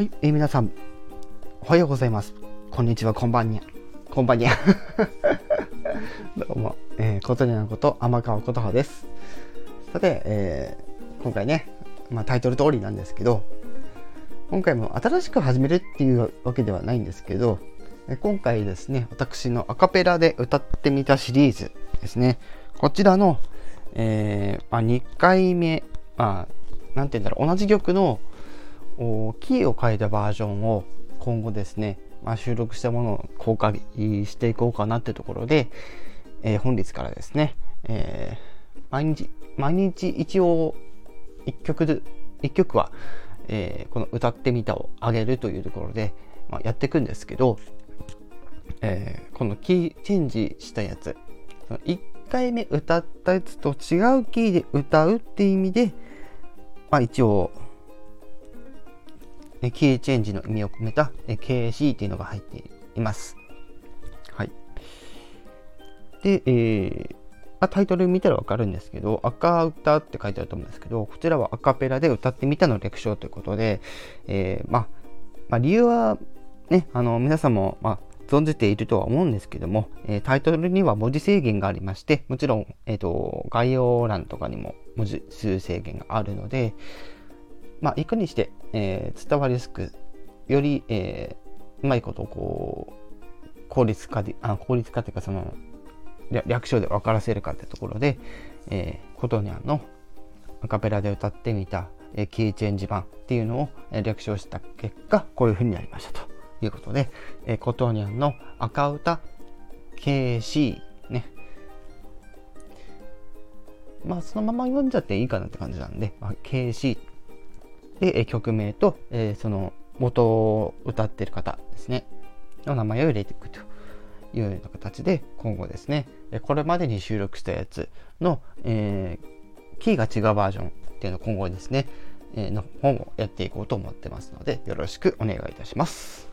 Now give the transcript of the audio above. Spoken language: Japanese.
はい、えー、皆さん、おはようございます。こんにちは、こんばんにゃ。こんばんにゃ。どうも、えー、ことにゃのこと、天川琴葉です。さて、えー、今回ね、まあ、タイトル通りなんですけど、今回も新しく始めるっていうわけではないんですけど、今回ですね、私のアカペラで歌ってみたシリーズですね、こちらの、えーまあ、2回目、まあ、なんて言うんだろう、同じ曲のキーを変えたバージョンを今後ですね、まあ、収録したものを公開していこうかなってところで、えー、本日からですね、えー、毎日、毎日一応1曲で、1曲は、えー、この歌ってみたを上げるというところで、まあ、やっていくんですけど、え、このキーチェンジしたやつ、1回目歌ったやつと違うキーで歌うっていう意味で、まあ一応、キーチェンジの意味を込めた KC っていうのが入っています。はい。で、えー、まあ、タイトル見たらわかるんですけど、赤歌って書いてあると思うんですけど、こちらはアカペラで歌ってみたの略称ということで、えー、まあ、まあ、理由はね、あの、皆さんも、まあ、存じているとは思うんですけども、えー、タイトルには文字制限がありまして、もちろん、えっ、ー、と、概要欄とかにも文字数制限があるので、まあ、いかにして、えー、伝わりやすく、より、えー、うまいことこう、効率化で、あ効率化というか、その、略称で分からせるかってところで、えー、コトニャンのアカペラで歌ってみた、えー、キーチェンジ版っていうのを、えー、略称した結果、こういう風になりましたということで、えー、コトニャンの赤歌 KC ね。まあ、そのまま読んじゃっていいかなって感じなんで、まあ、KC で、曲名と、えー、その元を歌ってる方ですね、の名前を入れていくというような形で、今後ですね、これまでに収録したやつの、えー、キーが違うバージョンっていうのを今後ですね、え、の本をやっていこうと思ってますので、よろしくお願いいたします。